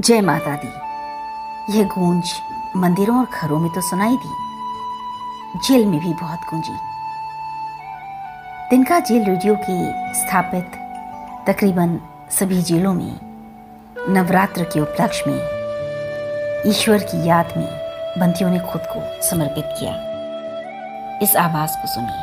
जय माता दी। यह गूंज मंदिरों और घरों में तो सुनाई दी। जेल में भी बहुत गूंजी। तिनका जेल रेडियो की स्थापित तकरीबन सभी जेलों में, नवरात्र के उपलक्ष्य में, ईश्वर की याद में बंदियों ने खुद को समर्पित किया। इस आवाज़ को सुनिए।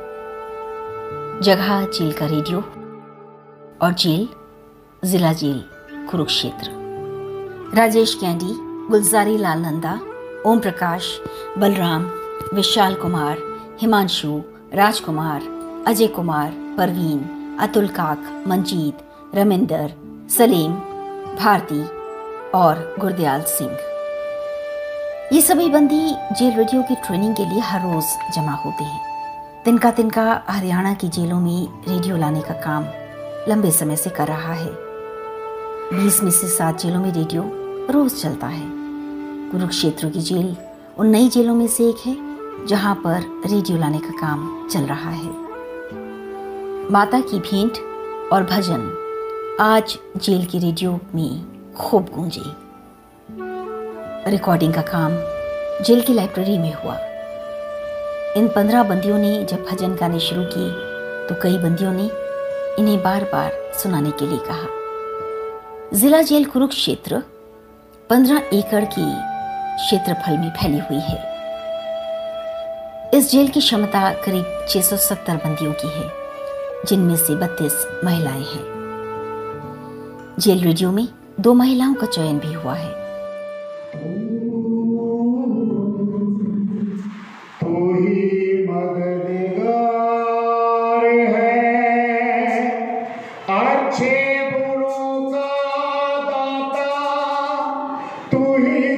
जगह जेल का रेडियो और जेल जिला जेल कुरुक्षेत्र। राजेश कैंडी, गुलजारी लाल नंदा, ओम प्रकाश, बलराम, विशाल कुमार, हिमांशु, राजकुमार, अजय कुमार, परवीन, अतुल काक, मंजीत, रमिंदर, सलीम, भारती और गुरदयाल सिंह। ये सभी बंदी जेल रेडियो की ट्रेनिंग के लिए हर रोज जमा होते हैं। तिनका तिनका हरियाणा की जेलों में रेडियो लाने का काम लंबे समय से कर रहा है। बीस में से सात जेलों में रेडियो रोज चलता है। कुरुक्षेत्र की जेल उन नई जेलों में से एक है, जहाँ पर रेडियो लाने का काम चल रहा है। माता की भेंट और भजन आज जेल के रेडियो में खूब गूंजे। रिकॉर्डिंग का काम जेल की लाइब्रेरी में हुआ। इन पंद्रह बंदियों ने जब भजन गाने शुरू किए तो कई बंदियों ने इन्हें बार बार सुनाने के लिए कहा। जिला जेल कुरुक्षेत्र पंद्रह एकड़ की क्षेत्रफल में फैली हुई है। इस जेल की क्षमता करीब 670 बंदियों की है, जिनमें से 32 महिलाएँ हैं। जेल रेडियो में दो महिलाओं का चयन भी हुआ है।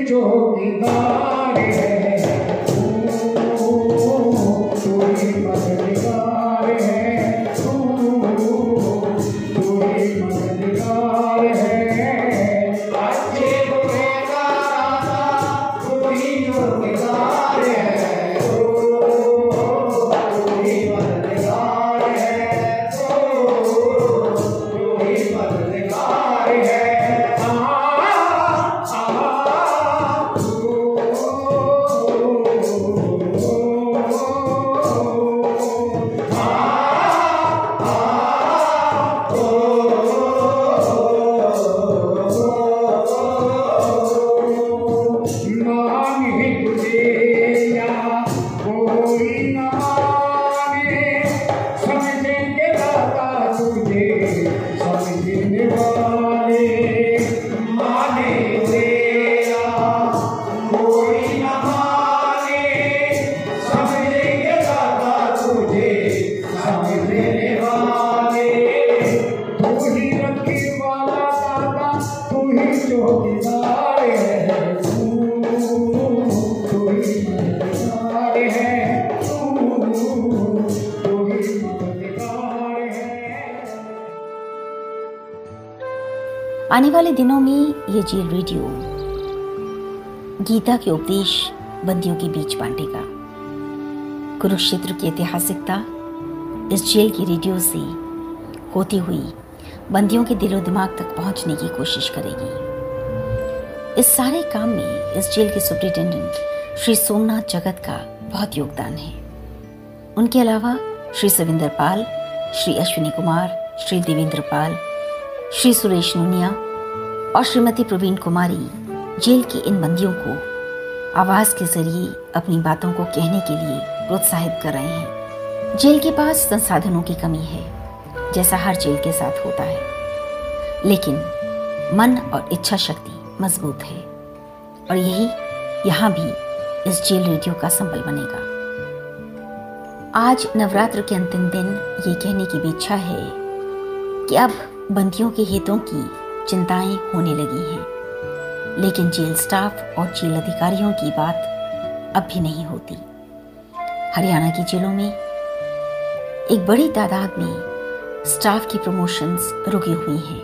चौकीदार है। आने वाले दिनों में ये जेल रेडियो, गीता के उपदेश, बंदियों के बीच बांटेगा कुरुक्षेत्र की ऐतिहासिकता इस जेल की रेडियो से होती हुई बंदियों के दिलो दिमाग तक पहुँचने की कोशिश करेगी। इस सारे काम में इस जेल के सुप्रिंटेंडेंट श्री सोमनाथ जगत का बहुत योगदान है। उनके अलावा श्री सविंदर पाल, श्री अश्विनी कुमार, श्री देवेंद्र पाल, श्री सुरेश नूनिया और श्रीमती प्रवीण कुमारी जेल के इन बंदियों को आवाज़ के ज़रिए अपनी बातों को कहने के लिए प्रोत्साहित कर रहे हैं। जेल के पास संसाधनों की कमी है। जैसा हर जेल के साथ होता है। लेकिन मन और इच्छा शक्ति मज़बूत है। और यही यहाँ भी इस जेल रेडियो का संबल बनेगा। आज नवरात्र के अंतिम दिन ये कहने की भी इच्छा है कि अब बंदियों के हितों की चिंताएँ होने लगी हैं। लेकिन जेल स्टाफ और जेल अधिकारियों की बात अब भी नहीं होती। हरियाणा की जेलों में एक बड़ी तादाद में स्टाफ की प्रमोशंस रुकी हुई हैं।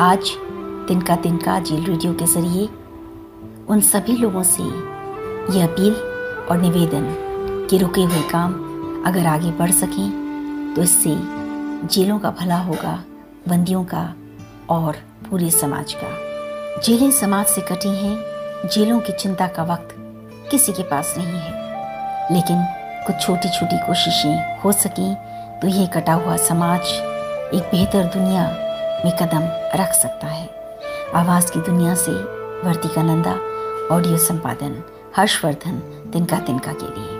आज तिनका तिनका जेल रेडियो के ज़रिए उन सभी लोगों से यह अपील और निवेदन कि रुके हुए काम अगर आगे बढ़ सकें तो इससे जेलों का भला होगा, बंदियों का और पूरे समाज का। जेलें समाज से कटी हैं, जेलों की चिंता का वक्त किसी के पास नहीं है। लेकिन कुछ छोटी छोटी कोशिशें हो सकें तो ये कटा हुआ समाज एक बेहतर दुनिया में कदम रख सकता है। आवाज़ की दुनिया से वर्तिका नंदा, ऑडियो संपादन, हर्षवर्धन, तिनका तिनका के लिए।